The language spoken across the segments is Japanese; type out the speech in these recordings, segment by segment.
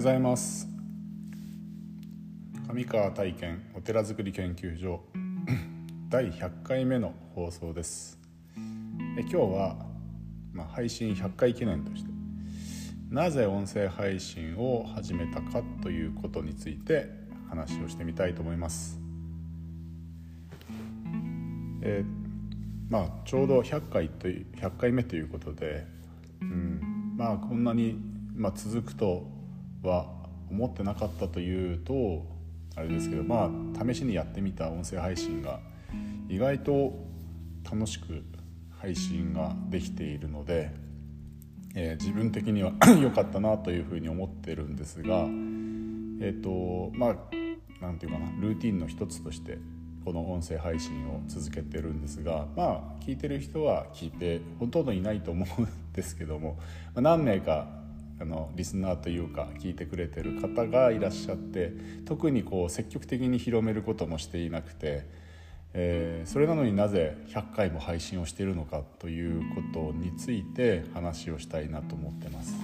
ございます。上川体験お寺づくり研究所 第100回目の放送です。え今日は、まあ、配信100回記念としてなぜ音声配信を始めたかということについて話をしてみたいと思います。え、まあちょうど100回という100回目ということで、うん、まあこんなに、まあ、続くとは思ってなかったというとあれですけどまあ試しにやってみた音声配信が意外と楽しく配信ができているので、えー、自分的には 良かったなというふうに思ってるんですがえっ、ー、とまあ何て言うかなルーティンの一つとしてこの音声配信を続けてるんですがまあ聞いてる人は聞いてほとんどいないと思うんですけども何名かあのリスナーというか聞いてくれてる方がいらっしゃって特にこう積極的に広めることもしていなくて、えー、それなのになぜ100回も配信をしているのかということについて話をしたいなと思ってます。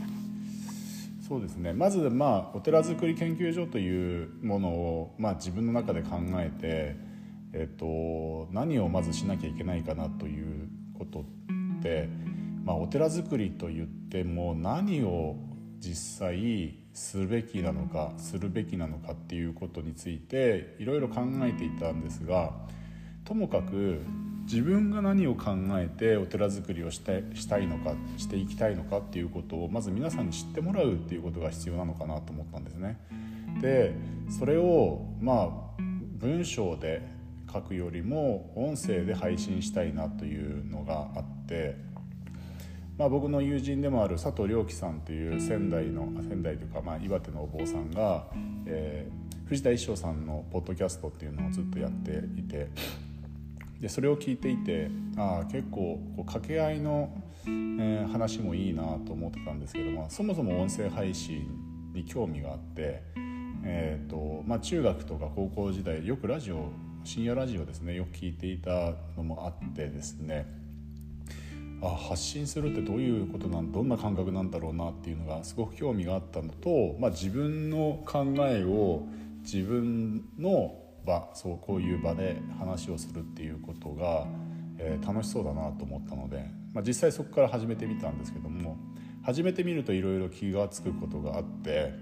そうですねまずまあお寺づくり研究所というものを、まあ、自分の中で考えて、えっと、何をまずしなきゃいけないかなということって、まあ、お寺づくりといっても何を実際するべきなのかするべきなのかっていうことについていろいろ考えていたんですがともかく自分が何を考えてお寺づくりをしてしたいのかしていきたいのかっていうことをまず皆さんに知ってもらうっていうことが必要なのかなと思ったんですね。でそれをまあ文章で書くよりも音声で配信したいなというのがあってまあ、僕の友人でもある佐藤良樹さんという仙台の仙台というか、まあ、岩手のお坊さんが、えー、藤田一生さんのポッドキャストっていうのをずっとやっていてでそれを聞いていてああ結構こう掛け合いの、えー、話もいいなと思ってたんですけどもそもそも音声配信に興味があって、えーとまあ、中学とか高校時代よくラジオ深夜ラジオですねよく聞いていたのもあってですね。あ発信するってどういうことなんどんな感覚なんだろうなっていうのがすごく興味があったのと、まあ、自分の考えを自分の場そうこういう場で話をするっていうことが、えー、楽しそうだなと思ったので、まあ、実際そこから始めてみたんですけども始めてみるといろいろ気が付くことがあって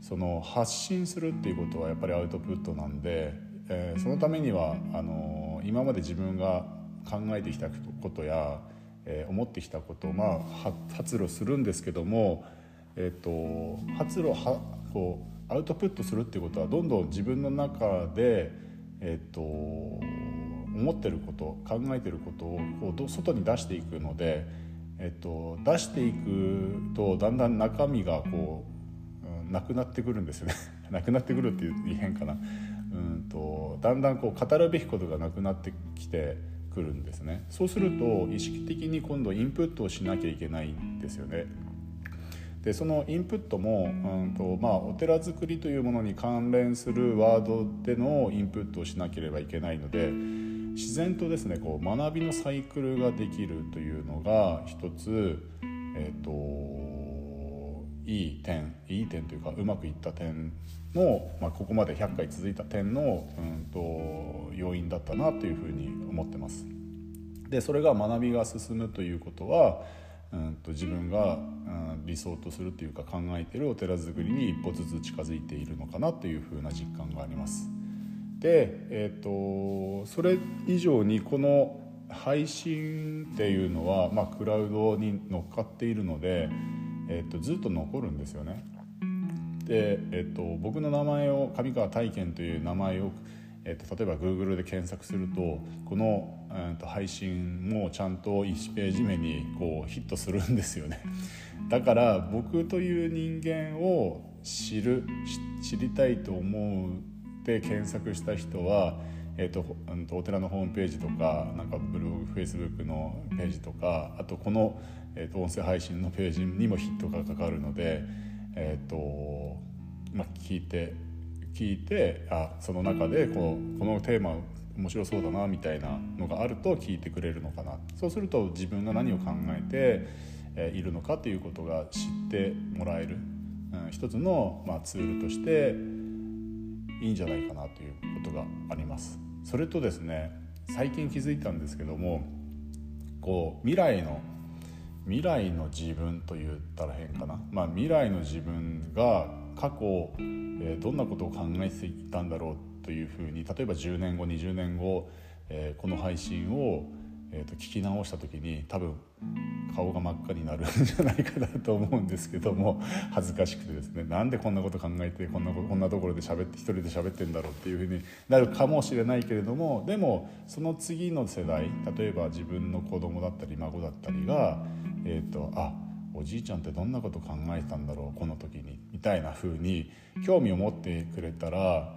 その発信するっていうことはやっぱりアウトプットなんで、えー、そのためにはあの今まで自分が考えてきたことやえー、思ってきたことを、まあ、発露するんですけども、えーと、発露はこうアウトプットするっていうことはどんどん自分の中で、えーと、思ってること考えてることをこう外に出していくので、えーと、出していくとだんだん中身がこう、うん、なくなってくるんですよね なくなってくるっていう言い変かな。うんとだんだんこう語るべきことがなくなってきてくるんですね。そうすると意識的に今度インプットをしなきゃいけないんですよね。でそのインプットも、うんとまあ、お寺作りというものに関連するワードでのインプットをしなければいけないので自然とですねこう学びのサイクルができるというのが一つ、えーと、いい点いい点というかうまくいった点の、まあ、ここまで100回続いた点の、うんと、要因だったなというふうに思ってます。でそれが学びが進むということは、うんと、自分が、うん、理想とするというか考えているお寺づくりに一歩ずつ近づいているのかなというふうな実感があります。で、えーと、それ以上にこの配信っていうのは、まあ、クラウドに乗っかっているので、えーとずっと残るんですよね。で、えっと、僕の名前を上川体験という名前を、えっと、例えば Google で検索するとこの、えっと、配信もちゃんと1ページ目にこうヒットするんですよねだから僕という人間を知る知りたいと思って検索した人はえーと、とお寺のホームページとかなんかブログフェイスブックのページとかあとこの、えーと音声配信のページにもヒットがかかるのでえーとまあ、聞いて聞いてあその中でこうこのテーマ面白そうだなみたいなのがあると聞いてくれるのかなそうすると自分が何を考えて、えいるのかということが知ってもらえる、うん、一つの、まあ、ツールとしていいんじゃないかなということがあります。それとですね最近気づいたんですけどもこう未来の未来の自分と言ったら変かな、まあ、未来の自分が過去、えー、どんなことを考えていたんだろうというふうに例えば10年後20年後、えー、この配信をえー、と聞き直した時に多分顔が真っ赤になるんじゃないかなと思うんですけども恥ずかしくてですね。なんでこんなこと考えてこんなこんなところで喋って一人で喋ってんだろうっていうふうになるかもしれないけれどもでもその次の世代例えば自分の子供だったり孫だったりが、えーと、あおじいちゃんってどんなこと考えてたんだろうこの時にみたいな風に興味を持ってくれたら、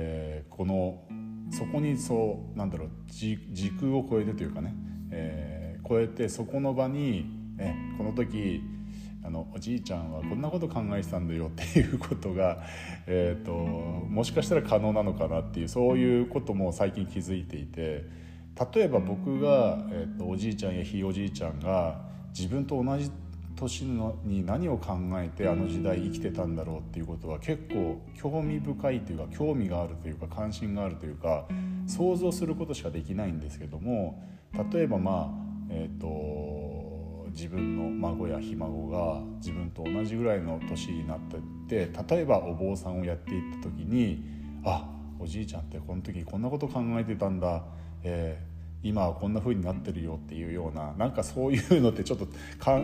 えー、このそこにそうなんだろう時空を超えてというかね、えー、超えてそこの場に、ね、この時あのおじいちゃんはこんなこと考えてたんだよっていうことが、えーと、もしかしたら可能なのかなっていうそういうことも最近気づいていて例えば僕が、えーとおじいちゃんやひいおじいちゃんが自分と同じ年のに何を考えてあの時代生きてたんだろうっていうことは結構興味深いというか興味があるというか関心があるというか想像することしかできないんですけども例えばまあえっ、ー、と自分の孫やひ孫が自分と同じぐらいの年になってって例えばお坊さんをやっていった時にあおじいちゃんってこの時こんなこと考えてたんだ、えー今はこんな風になってるよっていうようななんかそういうのってちょっと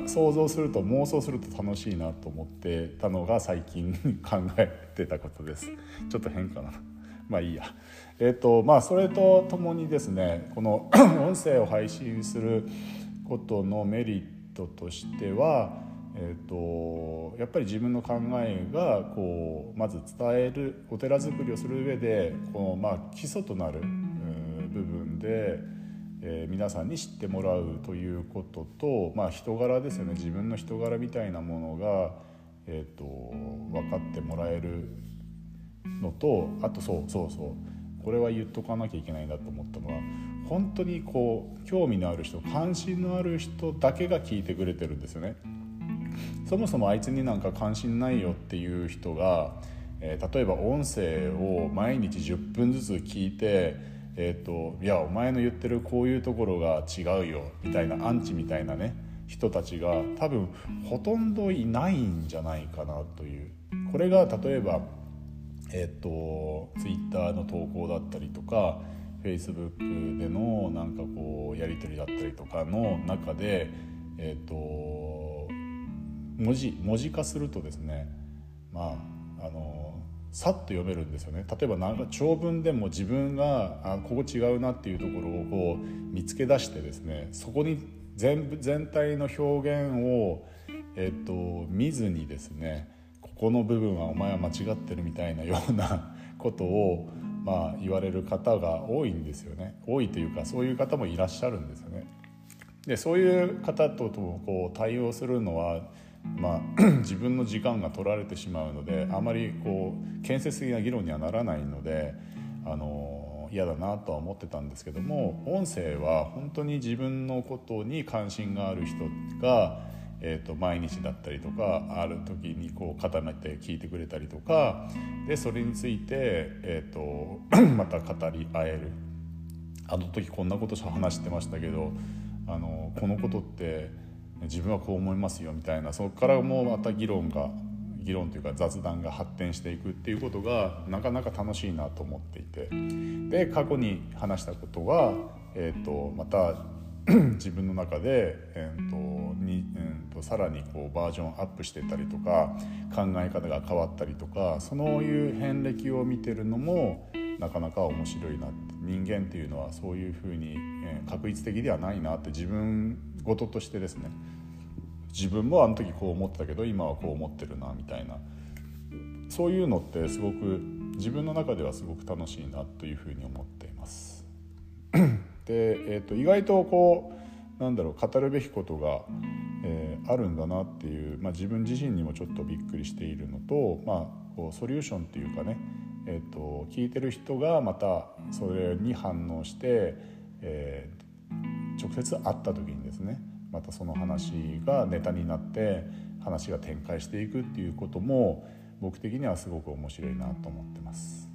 想像すると妄想すると楽しいなと思ってたのが最近 考えてたことです。ちょっと変かな。まあいいや。えっ、ー、とまあそれとともにですねこの 音声を配信することのメリットとしてはえーと、やっぱり自分の考えがこうまず伝えるお寺作りをする上でこの、まあ、基礎となる部分でえー、皆さんに知ってもらうということと、まあ、人柄ですよね自分の人柄みたいなものが、えーと、分かってもらえるのとあとそうそうそうこれは言っとかなきゃいけないなと思ったのは本当にこう興味のある人関心のある人だけが聞いてくれてるんですよね。そもそもあいつになんか関心ないよっていう人が、えー、例えば音声を毎日10分ずつ聞いてえーと、いやお前の言ってるこういうところが違うよみたいなアンチみたいなね人たちが多分ほとんどいないんじゃないかなという。これが例えばえっ、ー、とツイッターの投稿だったりとかフェイスブックでのなんかこうやり取りだったりとかの中でえっ、ー、と文字文字化するとですねまああのさっと読めるんですよね。例えばなんか長文でも自分があここ違うなっていうところをこう見つけ出してですねそこに全部全体の表現を、えっと、見ずにですねここの部分はお前は間違ってるみたいなような ことを、まあ、言われる方が多いんですよね。多いというかそういう方もいらっしゃるんですよね。でそういう方とこう対応するのはまあ、自分の時間が取られてしまうのであまりこう建設的な議論にはならないのであの嫌だなとは思ってたんですけども音声は本当に自分のことに関心がある人が、えーと、毎日だったりとかある時にこう固めて聞いてくれたりとかでそれについて、えーと また語り合える。あの時こんなこと話してましたけどあのこのことって自分はこう思いますよみたいなそこからもうまた議論が議論というか雑談が発展していくっていうことがなかなか楽しいなと思っていて。で過去に話したことが、えーと、また 自分の中で、えーとにえーと、さらにこうバージョンアップしてたりとか考え方が変わったりとかそういう遍歴を見てるのもなかなか面白いなって。人間っていうのはそういうふうに、えー、確率的ではないなって自分事としてですね自分もあの時こう思ってたけど今はこう思ってるなみたいなそういうのってすごく自分の中ではすごく楽しいなというふうに思っています。で、えーと、意外とこうなんだろう語るべきことが、えー、あるんだなっていう、まあ、自分自身にもちょっとびっくりしているのと、まあ、こうソリューションっていうかね、えーと、聞いてる人がまたそれに反応して、えー、直接会った時にですねまたその話がネタになって話が展開していくっていうことも僕的にはすごく面白いなと思ってます。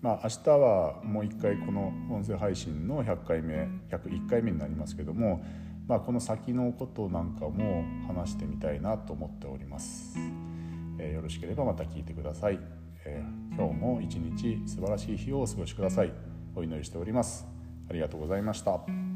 まあ、明日はもう一回この音声配信の100回目101回目になりますけども、まあ、この先のことなんかも話してみたいなと思っております、えー、よろしければまた聞いてください、えー、今日も一日素晴らしい日をお過ごしください。お祈りしております。ありがとうございました。